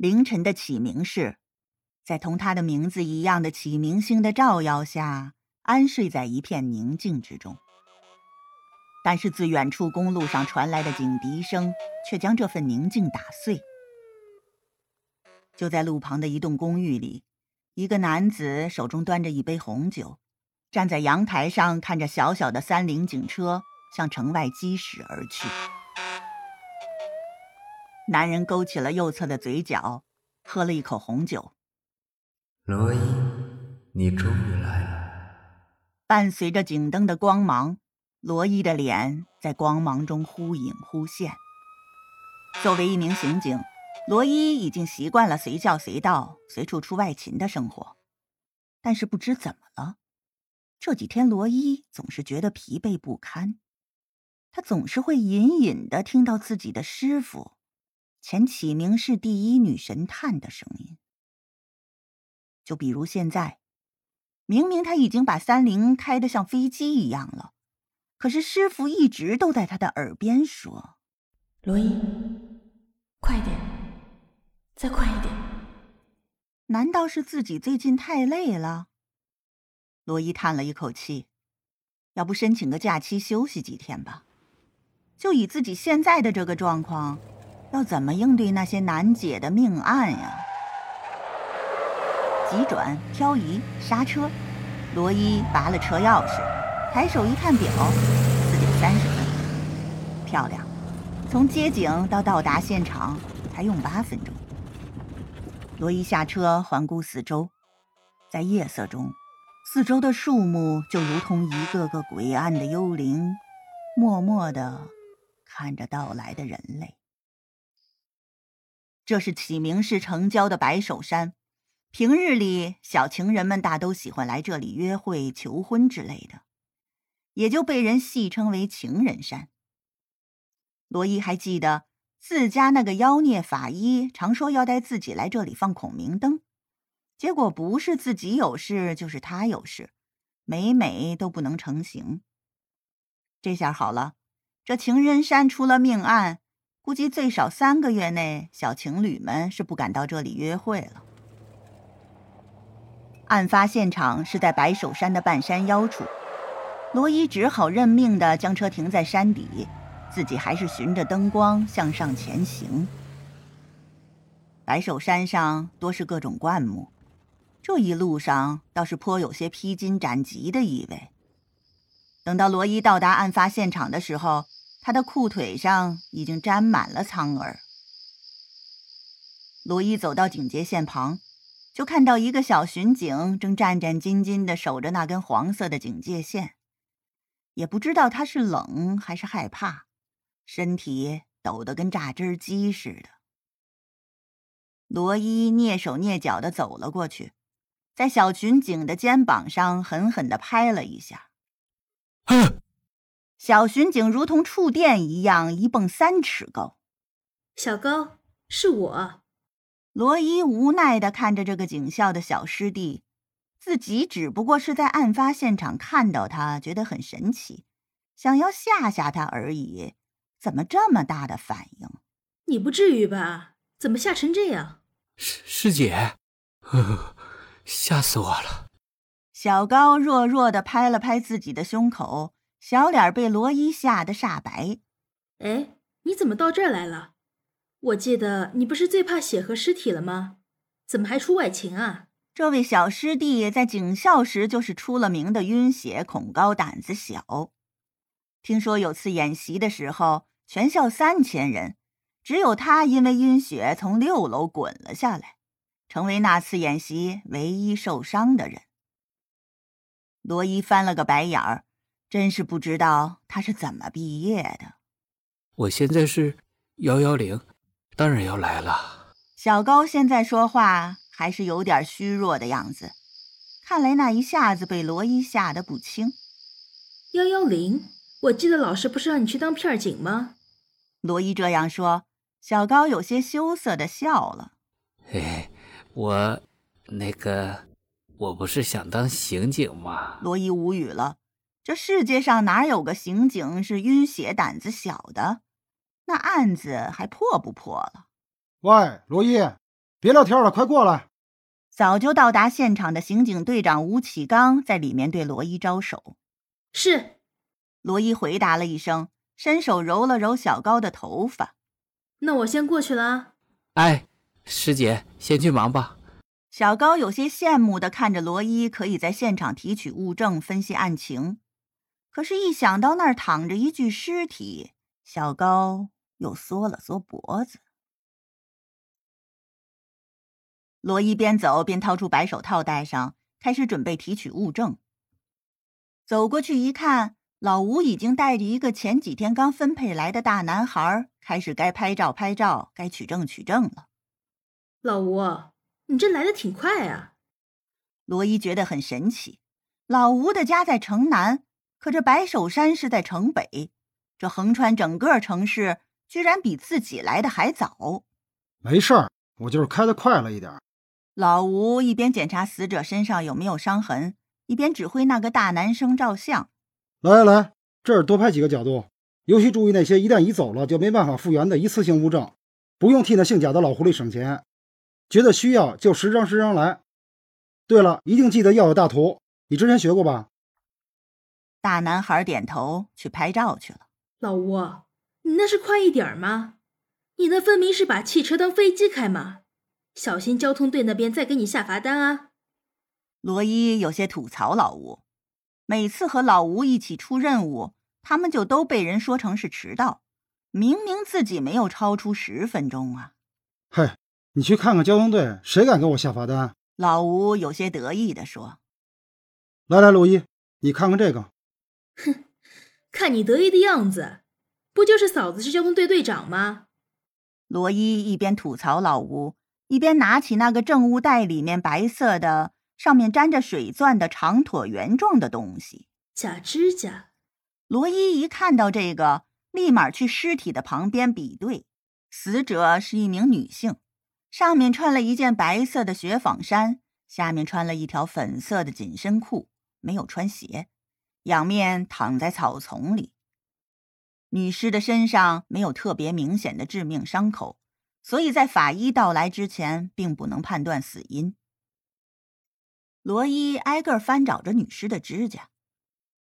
凌晨的启明市，在同他的名字一样的启明星的照耀下，安睡在一片宁静之中。但是自远处公路上传来的警笛声，却将这份宁静打碎。就在路旁的一栋公寓里，一个男子手中端着一杯红酒，站在阳台上看着小小的三菱警车向城外疾驶而去。男人勾起了右侧的嘴角，喝了一口红酒。罗伊，你终于来了。伴随着警灯的光芒，罗伊的脸在光芒中忽隐忽现。作为一名刑警，罗伊已经习惯了随叫随到、随处出外勤的生活。但是不知怎么了，这几天罗伊总是觉得疲惫不堪。他总是会隐隐的听到自己的师傅。前启明是第一女神探的声音，就比如现在，明明他已经把三菱开得像飞机一样了，可是师傅一直都在他的耳边说：“罗伊，快点，再快一点。”难道是自己最近太累了？罗伊叹了一口气，要不申请个假期休息几天吧？就以自己现在的这个状况。要怎么应对那些难解的命案呀？急转、漂移、刹车，罗伊拔了车钥匙，抬手一看表，四点三十分，漂亮。从接警到到达现场才用八分钟。罗伊下车，环顾四周，在夜色中，四周的树木就如同一个个诡暗的幽灵，默默的看着到来的人类。这是启明市城郊的白首山，平日里小情人们大都喜欢来这里约会、求婚之类的，也就被人戏称为情人山。罗伊还记得自家那个妖孽法医常说要带自己来这里放孔明灯，结果不是自己有事，就是他有事，每每都不能成行。这下好了，这情人山出了命案。估计最少三个月内，小情侣们是不敢到这里约会了。案发现场是在白首山的半山腰处，罗伊只好认命的将车停在山底，自己还是循着灯光向上前行。白首山上多是各种灌木，这一路上倒是颇有些披荆斩棘的意味。等到罗伊到达案发现场的时候。他的裤腿上已经沾满了苍耳。罗伊走到警戒线旁，就看到一个小巡警正战战兢兢地守着那根黄色的警戒线，也不知道他是冷还是害怕，身体抖得跟榨汁机似的。罗伊蹑手蹑脚地走了过去，在小巡警的肩膀上狠狠地拍了一下。小巡警如同触电一样，一蹦三尺高。小高，是我。罗伊无奈的看着这个警校的小师弟，自己只不过是在案发现场看到他，觉得很神奇，想要吓吓他而已，怎么这么大的反应？你不至于吧？怎么吓成这样？师师姐，吓死我了！小高弱弱的拍了拍自己的胸口。小脸被罗伊吓得煞白。哎，你怎么到这儿来了？我记得你不是最怕血和尸体了吗？怎么还出外勤啊？这位小师弟在警校时就是出了名的晕血、恐高、胆子小。听说有次演习的时候，全校三千人，只有他因为晕血从六楼滚了下来，成为那次演习唯一受伤的人。罗伊翻了个白眼儿。真是不知道他是怎么毕业的。我现在是幺幺零，当然要来了。小高现在说话还是有点虚弱的样子，看来那一下子被罗伊吓得不轻。幺幺零，我记得老师不是让你去当片警吗？罗伊这样说，小高有些羞涩的笑了。嘿，我那个，我不是想当刑警吗？罗伊无语了。这世界上哪有个刑警是晕血胆子小的？那案子还破不破了？喂，罗伊，别聊天了，快过来！早就到达现场的刑警队长吴启刚在里面对罗伊招手。是。罗伊回答了一声，伸手揉了揉小高的头发。那我先过去了。哎，师姐，先去忙吧。小高有些羡慕的看着罗伊可以在现场提取物证、分析案情，可是，一想到那儿躺着一具尸体，小高又缩了缩脖子。罗伊边走边掏出白手套戴上，开始准备提取物证。走过去一看。老吴已经带着一个前几天刚分配来的大男孩，开始该拍照拍照，该取证取证了。老吴，你这来的挺快啊！罗伊觉得很神奇。老吴的家在城南，可这白首山是在城北，这横穿整个城市，居然比自己来的还早。没事儿，我就是开的快了一点。老吴一边检查死者身上有没有伤痕，一边指挥那个大男生照相。来来来，这儿多拍几个角度，尤其注意那些一旦移走了就没办法复原的一次性物证，不用替那姓贾的老狐狸省钱。觉得需要就十张十张来。对了，一定记得要有大图，你之前学过吧？大男孩点头，去拍照去了。老吴，你那是快一点吗？你那分明是把汽车当飞机开嘛！小心交通队那边再给你下罚单啊！罗伊有些吐槽老吴。每次和老吴一起出任务，他们就都被人说成是迟到，明明自己没有超出十分钟啊！嘿，你去看看交通队，谁敢给我下罚单？老吴有些得意地说：“来来，罗伊，你看看这个。”哼，看你得意的样子，不就是嫂子是交通队队长吗？罗伊一边吐槽老吴，一边拿起那个证物袋里面白色的。上面沾着水钻的长椭圆状的东西，假指甲。罗伊一看到这个，立马去尸体的旁边比对。死者是一名女性，上面穿了一件白色的雪纺衫，下面穿了一条粉色的紧身裤，没有穿鞋，仰面躺在草丛里。女尸的身上没有特别明显的致命伤口，所以在法医到来之前，并不能判断死因。罗伊挨个翻找着女尸的指甲，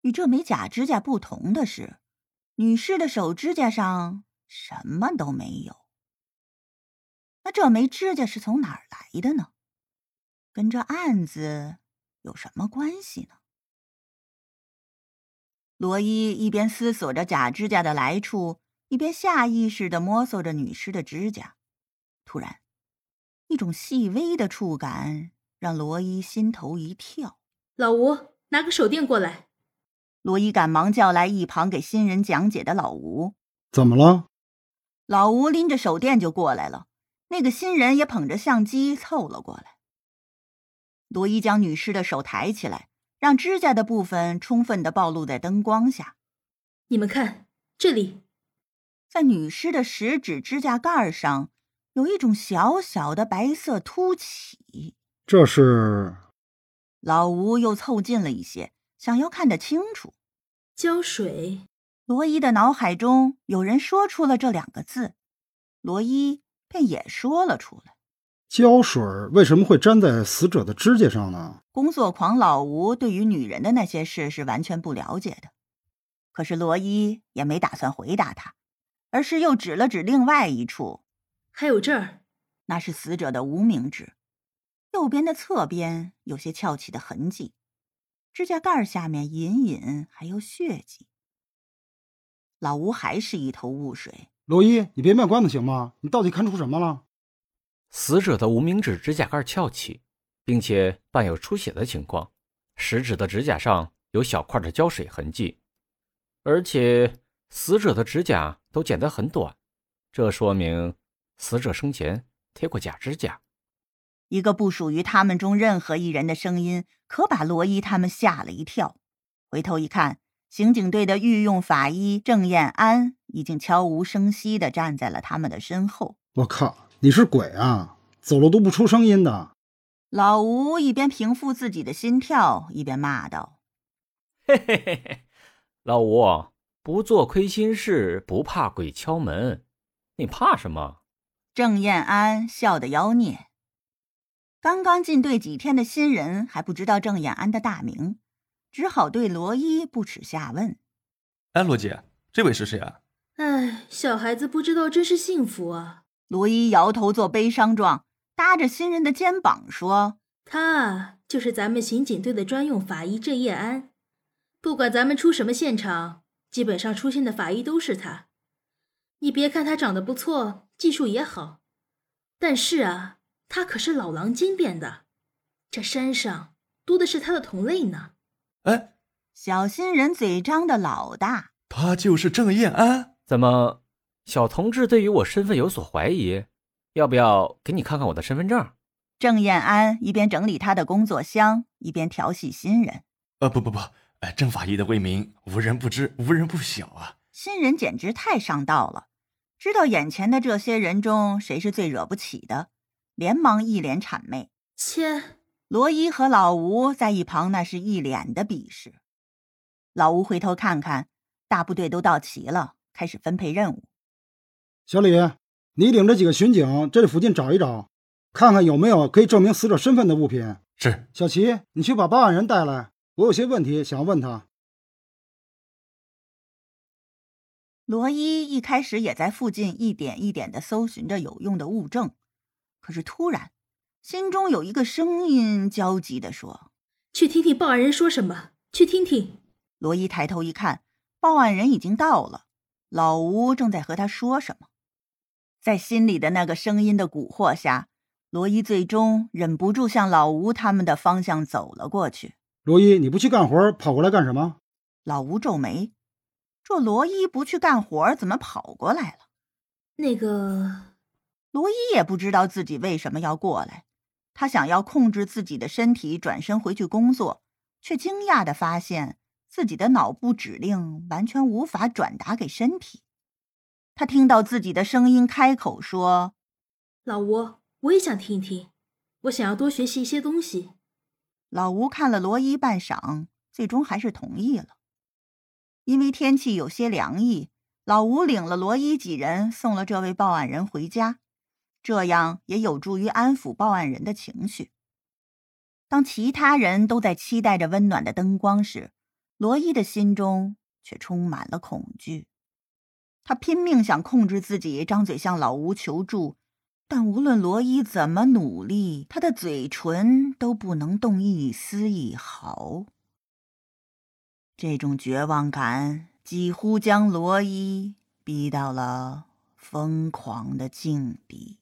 与这枚假指甲不同的是，女尸的手指甲上什么都没有。那这枚指甲是从哪儿来的呢？跟这案子有什么关系呢？罗伊一边思索着假指甲的来处，一边下意识地摸索着女尸的指甲。突然，一种细微的触感。让罗伊心头一跳。老吴，拿个手电过来。罗伊赶忙叫来一旁给新人讲解的老吴。怎么了？老吴拎着手电就过来了。那个新人也捧着相机凑了过来。罗伊将女尸的手抬起来，让指甲的部分充分的暴露在灯光下。你们看，这里，在女尸的食指指甲盖上，有一种小小的白色凸起。这是老吴又凑近了一些，想要看得清楚。胶水。罗伊的脑海中有人说出了这两个字，罗伊便也说了出来。胶水为什么会粘在死者的指甲上呢？工作狂老吴对于女人的那些事是完全不了解的，可是罗伊也没打算回答他，而是又指了指另外一处，还有这儿，那是死者的无名指。右边的侧边有些翘起的痕迹，指甲盖下面隐隐还有血迹。老吴还是一头雾水。罗伊，你别卖关子行吗？你到底看出什么了？死者的无名指指甲盖翘起，并且伴有出血的情况，食指的指甲上有小块的胶水痕迹，而且死者的指甲都剪得很短，这说明死者生前贴过假指甲。一个不属于他们中任何一人的声音，可把罗伊他们吓了一跳。回头一看，刑警队的御用法医郑彦安已经悄无声息地站在了他们的身后。我靠，你是鬼啊！走路都不出声音的。老吴一边平复自己的心跳，一边骂道：“嘿嘿嘿嘿，老吴，不做亏心事，不怕鬼敲门，你怕什么？”郑燕安笑得妖孽。刚刚进队几天的新人还不知道郑燕安的大名，只好对罗伊不耻下问：“哎，罗姐，这位是谁啊？”“哎，小孩子不知道真是幸福啊。”罗伊摇头做悲伤状，搭着新人的肩膀说：“他就是咱们刑警队的专用法医郑业安，不管咱们出什么现场，基本上出现的法医都是他。你别看他长得不错，技术也好，但是啊。”他可是老狼精变的，这山上多的是他的同类呢。哎，小新人嘴张的老大，他就是郑燕安。怎么，小同志对于我身份有所怀疑？要不要给你看看我的身份证？郑燕安一边整理他的工作箱，一边调戏新人。呃，不不不，呃，郑法医的威名无人不知，无人不晓啊。新人简直太上道了，知道眼前的这些人中谁是最惹不起的。连忙一脸谄媚，切！罗伊和老吴在一旁那是一脸的鄙视。老吴回头看看，大部队都到齐了，开始分配任务。小李，你领着几个巡警，这里附近找一找，看看有没有可以证明死者身份的物品。是。小齐，你去把报案人带来，我有些问题想要问他。罗伊一开始也在附近一点一点的搜寻着有用的物证。可是突然，心中有一个声音焦急地说：“去听听报案人说什么，去听听。”罗伊抬头一看，报案人已经到了，老吴正在和他说什么。在心里的那个声音的蛊惑下，罗伊最终忍不住向老吴他们的方向走了过去。罗伊，你不去干活，跑过来干什么？老吴皱眉：“这罗伊不去干活，怎么跑过来了？”那个。罗伊也不知道自己为什么要过来，他想要控制自己的身体，转身回去工作，却惊讶的发现自己的脑部指令完全无法转达给身体。他听到自己的声音开口说：“老吴，我也想听一听，我想要多学习一些东西。”老吴看了罗伊半晌，最终还是同意了。因为天气有些凉意，老吴领了罗伊几人，送了这位报案人回家。这样也有助于安抚报案人的情绪。当其他人都在期待着温暖的灯光时，罗伊的心中却充满了恐惧。他拼命想控制自己，张嘴向老吴求助，但无论罗伊怎么努力，他的嘴唇都不能动一丝一毫。这种绝望感几乎将罗伊逼到了疯狂的境地。